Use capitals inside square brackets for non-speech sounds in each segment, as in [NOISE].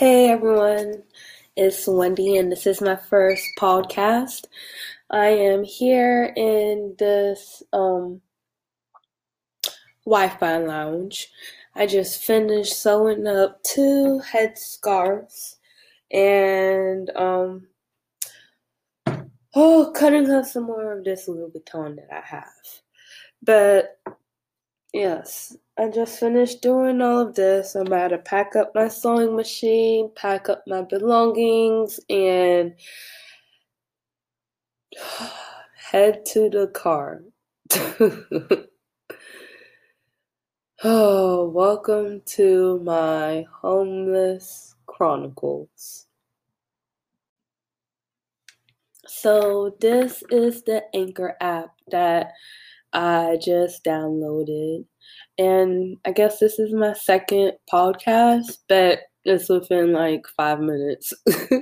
Hey everyone, it's Wendy, and this is my first podcast. I am here in this um, Wi Fi lounge. I just finished sewing up two headscarves and um, oh, cutting up some more of this Louis Vuitton that I have. But Yes, I just finished doing all of this. I'm about to pack up my sewing machine, pack up my belongings, and [SIGHS] head to the car. [LAUGHS] oh, welcome to my homeless chronicles. So, this is the Anchor app that I just downloaded. And I guess this is my second podcast, but it's within like five minutes. [LAUGHS]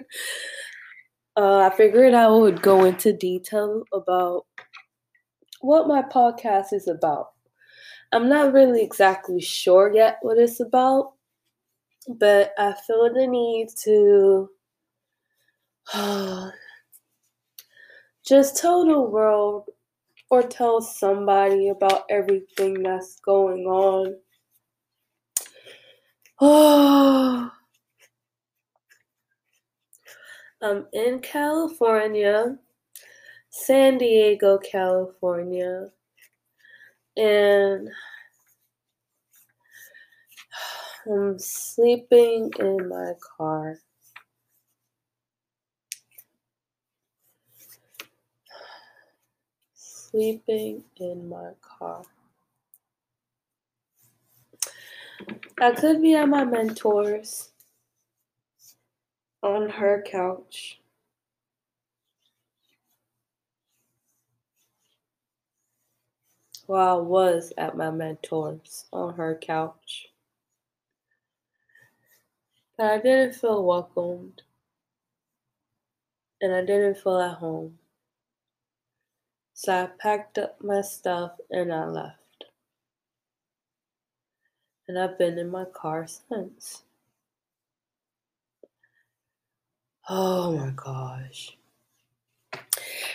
uh, I figured I would go into detail about what my podcast is about. I'm not really exactly sure yet what it's about, but I feel the need to [SIGHS] just tell the world or tell somebody about everything that's going on. Oh, [SIGHS] I'm in California, San Diego, California, and [SIGHS] I'm sleeping in my car. Sleeping in my car. I could be at my mentor's on her couch. Well, I was at my mentor's on her couch. But I didn't feel welcomed. And I didn't feel at home. So I packed up my stuff and I left. And I've been in my car since. Oh my gosh.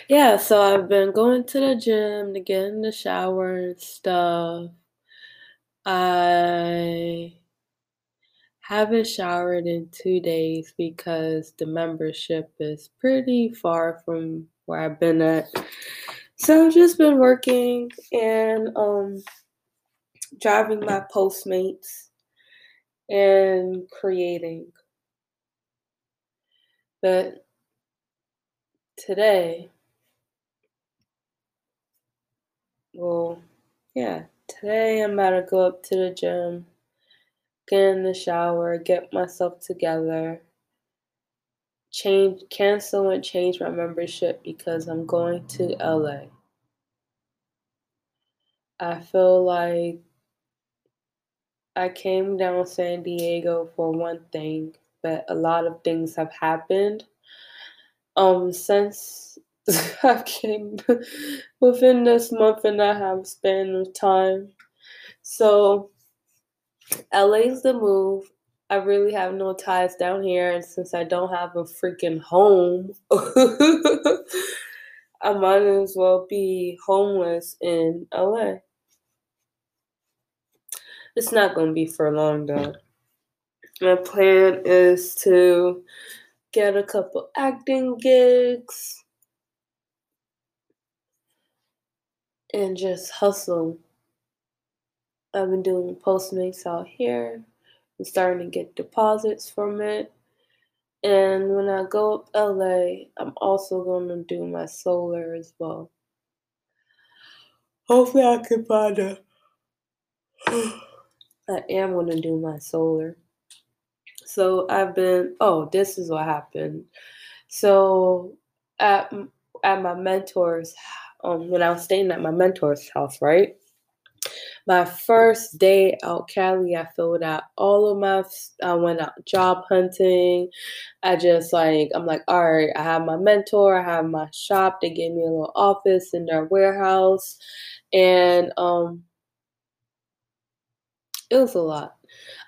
Yeah, so I've been going to the gym to get in the shower and stuff. I haven't showered in two days because the membership is pretty far from where I've been at. So I've just been working and um, driving my Postmates and creating. But today, well, yeah, today I'm about to go up to the gym, get in the shower, get myself together, change, cancel and change my membership because I'm going to LA. I feel like I came down San Diego for one thing, but a lot of things have happened um since [LAUGHS] I came [LAUGHS] within this month and a half span of time. So LA's the move. I really have no ties down here, and since I don't have a freaking home, [LAUGHS] I might as well be homeless in LA. It's not going to be for long though. My plan is to get a couple acting gigs and just hustle. I've been doing Postmates out here. I'm starting to get deposits from it. And when I go up LA, I'm also going to do my solar as well. Hopefully, I can find a. [SIGHS] I am going to do my solar. So I've been. Oh, this is what happened. So at at my mentor's, um, when I was staying at my mentor's house, right? My first day out Cali, I filled out all of my. I went out job hunting. I just like I'm like, all right. I have my mentor. I have my shop. They gave me a little office in their warehouse, and um, it was a lot.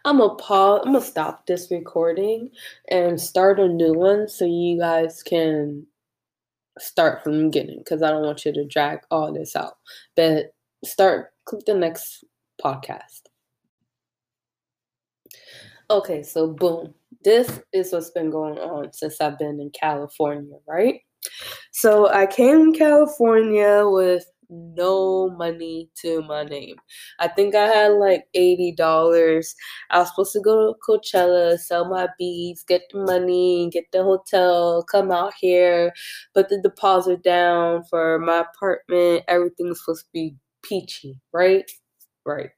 I'm gonna pause. I'm gonna stop this recording and start a new one so you guys can start from the beginning because I don't want you to drag all this out. But start click the next podcast. Okay, so boom. This is what's been going on since I've been in California, right? So I came to California with no money to my name. I think I had like $80. I was supposed to go to Coachella, sell my beads, get the money, get the hotel, come out here, put the deposit down for my apartment. Everything's supposed to be peachy, right? Right.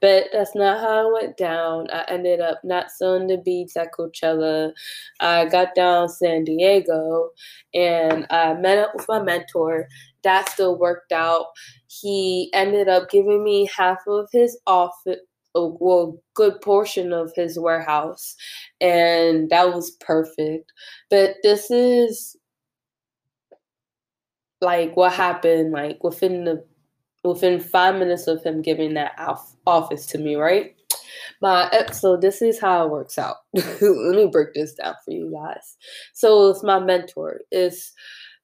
But that's not how I went down. I ended up not selling the beads at Coachella. I got down San Diego and I met up with my mentor. That still worked out. He ended up giving me half of his office a oh, well good portion of his warehouse and that was perfect but this is like what happened like within the within five minutes of him giving that office to me, right? My so this is how it works out. [LAUGHS] Let me break this down for you guys. So it's my mentor. It's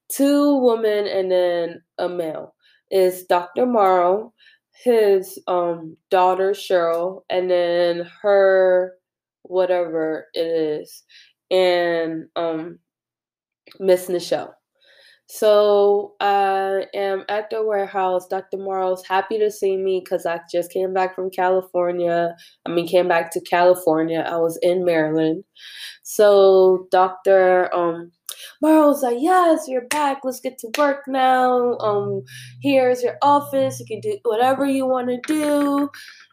two women and then a male. It's Dr. Morrow, his um daughter Cheryl, and then her whatever it is, and um Miss Nichelle. So I am at the warehouse. Dr. Morrow's happy to see me because I just came back from California. I mean, came back to California. I was in Maryland. So Dr. Um, Morrow's like, yes, you're back. Let's get to work now. Um, here's your office. You can do whatever you want to do.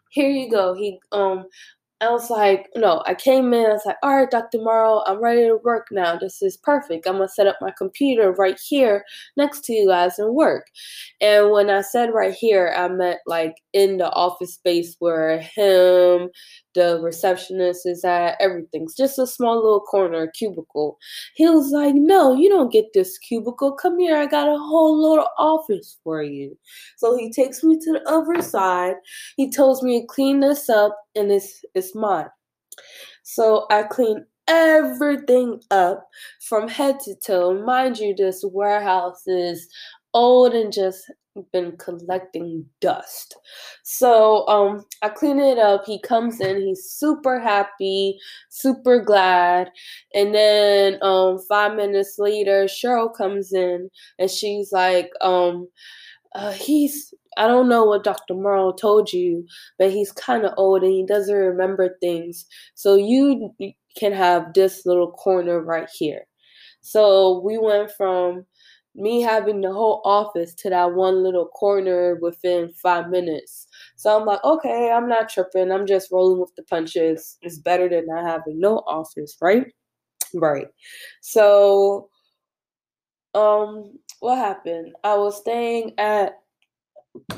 Here you go. He um I was like, no, I came in, I was like, all right, Dr. Morrow, I'm ready to work now. This is perfect. I'm going to set up my computer right here next to you guys and work. And when I said right here, I meant like in the office space where him, the receptionist is at, everything's just a small little corner cubicle. He was like, No, you don't get this cubicle. Come here, I got a whole little office for you. So he takes me to the other side. He tells me to clean this up and it's it's mine. So I clean everything up from head to toe. Mind you, this warehouse is old and just been collecting dust. So um I clean it up. He comes in, he's super happy, super glad. And then um 5 minutes later, Cheryl comes in and she's like um uh, he's I don't know what Dr. Morrow told you, but he's kind of old and he doesn't remember things. So you can have this little corner right here. So we went from me having the whole office to that one little corner within five minutes. So I'm like, okay, I'm not tripping. I'm just rolling with the punches. It's better than not having no office, right? Right. So, um, what happened? I was staying at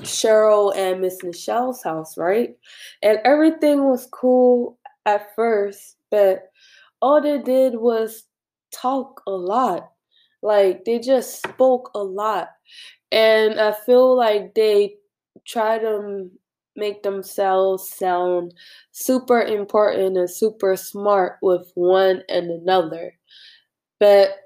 Cheryl and Miss Nichelle's house, right? And everything was cool at first, but all they did was talk a lot like they just spoke a lot. And I feel like they try to make themselves sound super important and super smart with one and another. But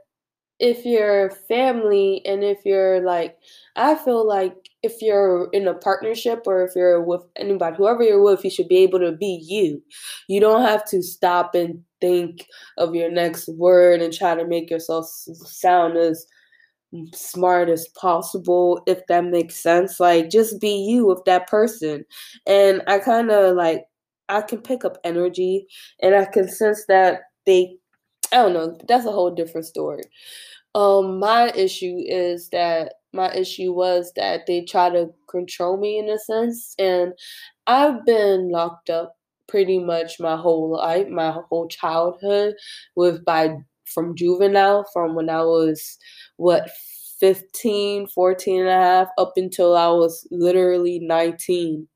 if you're family and if you're like I feel like if you're in a partnership or if you're with anybody, whoever you're with, you should be able to be you. You don't have to stop and think of your next word and try to make yourself sound as smart as possible, if that makes sense. Like, just be you with that person. And I kind of like, I can pick up energy and I can sense that they, I don't know, that's a whole different story. Um, my issue is that my issue was that they try to control me in a sense, and I've been locked up pretty much my whole life, my whole childhood, with by from juvenile from when I was what 15, 14 and a half up until I was literally 19.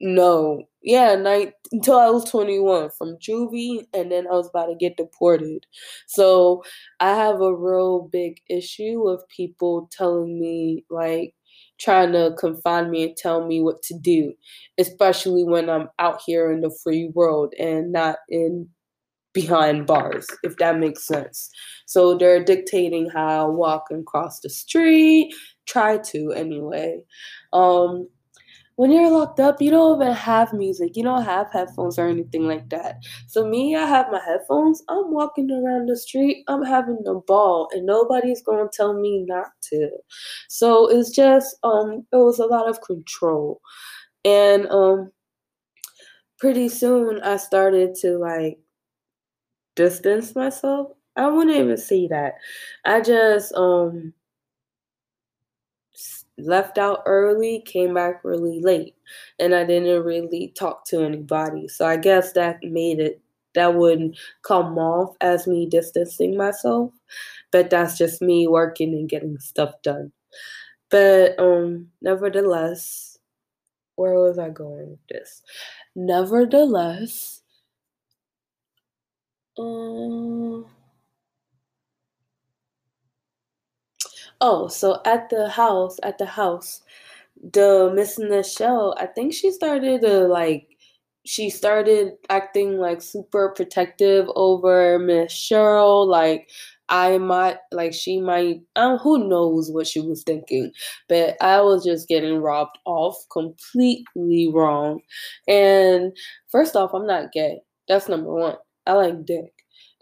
No, yeah, night until I was 21 from juvie, and then I was about to get deported. So I have a real big issue with people telling me, like, trying to confine me and tell me what to do, especially when I'm out here in the free world and not in behind bars, if that makes sense. So they're dictating how I walk and cross the street, try to anyway. Um, when you're locked up, you don't even have music. You don't have headphones or anything like that. So me, I have my headphones. I'm walking around the street. I'm having a ball, and nobody's gonna tell me not to. So it's just um, it was a lot of control, and um, pretty soon I started to like distance myself. I wouldn't even see that. I just um left out early, came back really late, and I didn't really talk to anybody. So I guess that made it that would come off as me distancing myself, but that's just me working and getting stuff done. But um nevertheless, where was I going with this? Nevertheless, um Oh, so at the house, at the house, the Miss Michelle, I think she started to like she started acting like super protective over Miss Cheryl. Like I might like she might um, who knows what she was thinking. But I was just getting robbed off completely wrong. And first off, I'm not gay. That's number one. I like dick.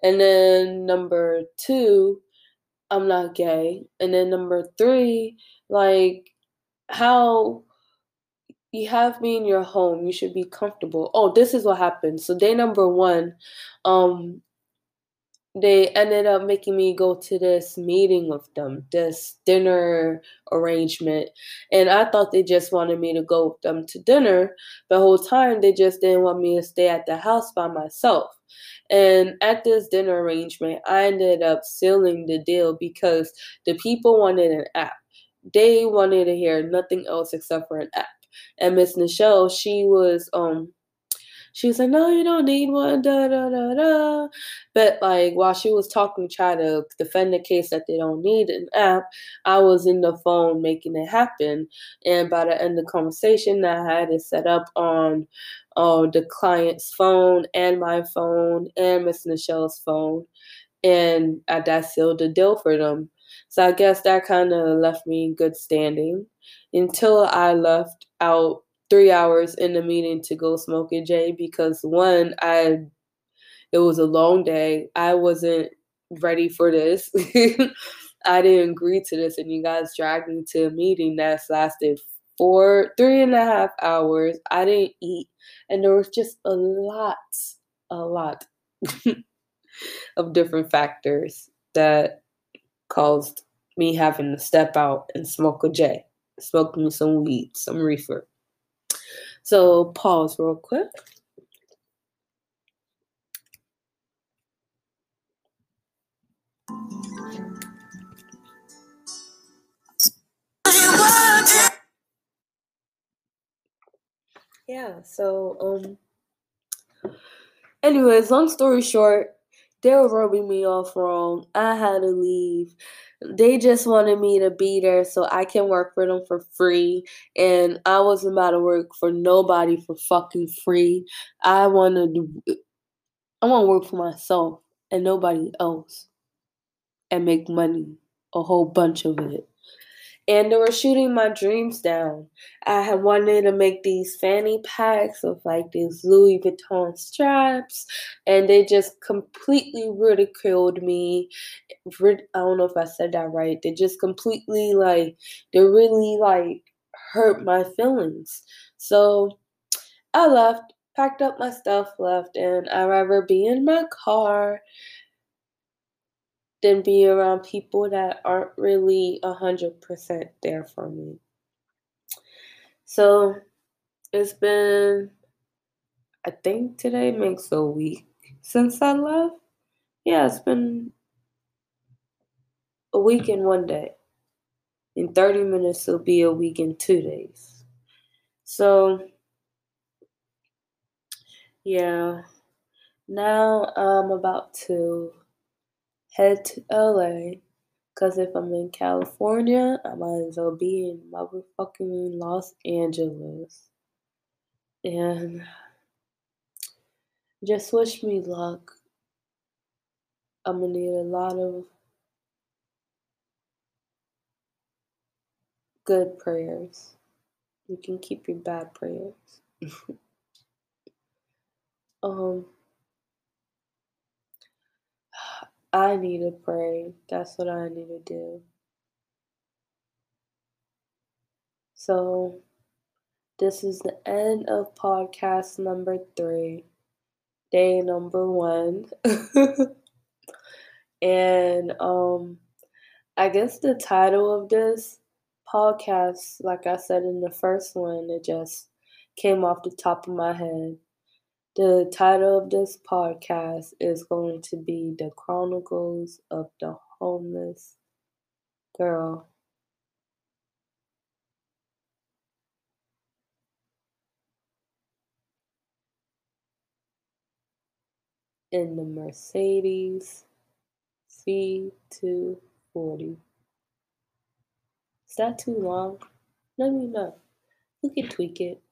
And then number two, I'm not gay. And then number three, like how you have me in your home, you should be comfortable. Oh, this is what happened. So day number one, um, they ended up making me go to this meeting with them, this dinner arrangement. And I thought they just wanted me to go with them to dinner. The whole time they just didn't want me to stay at the house by myself. And at this dinner arrangement, I ended up sealing the deal because the people wanted an app. They wanted to hear nothing else except for an app. And Miss Michelle, she was um she was like, No, you don't need one, da da da da. But like while she was talking, trying to defend the case that they don't need an app, I was in the phone making it happen. And by the end of the conversation, I had it set up on uh, the client's phone and my phone and Miss Michelle's phone. And I, that sealed the deal for them. So I guess that kind of left me in good standing until I left out three hours in the meeting to go smoke a J because one, I it was a long day. I wasn't ready for this. [LAUGHS] I didn't agree to this, and you guys dragged me to a meeting that's lasted four, three and a half hours. I didn't eat, and there was just a lot, a lot [LAUGHS] of different factors that caused me having to step out and smoke a J, smoke me some weed, some reefer. So pause real quick. Yeah, so um anyways, long story short, they were rubbing me off wrong. I had to leave. They just wanted me to be there so I can work for them for free. And I wasn't about to work for nobody for fucking free. I wanted to I want to work for myself and nobody else and make money, a whole bunch of it and they were shooting my dreams down. I had wanted to make these fanny packs of like these Louis Vuitton straps, and they just completely ridiculed me. I don't know if I said that right. They just completely like they really like hurt my feelings. So I left, packed up my stuff, left, and I'd rather be in my car than be around people that aren't really 100% there for me. So it's been, I think today makes a week since I left. Yeah, it's been a week and one day. In 30 minutes, it'll be a week in two days. So, yeah. Now I'm about to head to LA. Because if I'm in California, I might as well be in motherfucking Los Angeles. And just wish me luck. I'm gonna need a lot of good prayers. You can keep your bad prayers. [LAUGHS] um I need to pray. That's what I need to do. So this is the end of podcast number three, day number one. [LAUGHS] and um I guess the title of this podcast, like I said in the first one, it just came off the top of my head. The title of this podcast is going to be The Chronicles of the Homeless Girl. In the Mercedes C240. Is that too long? Let me know. We can tweak it.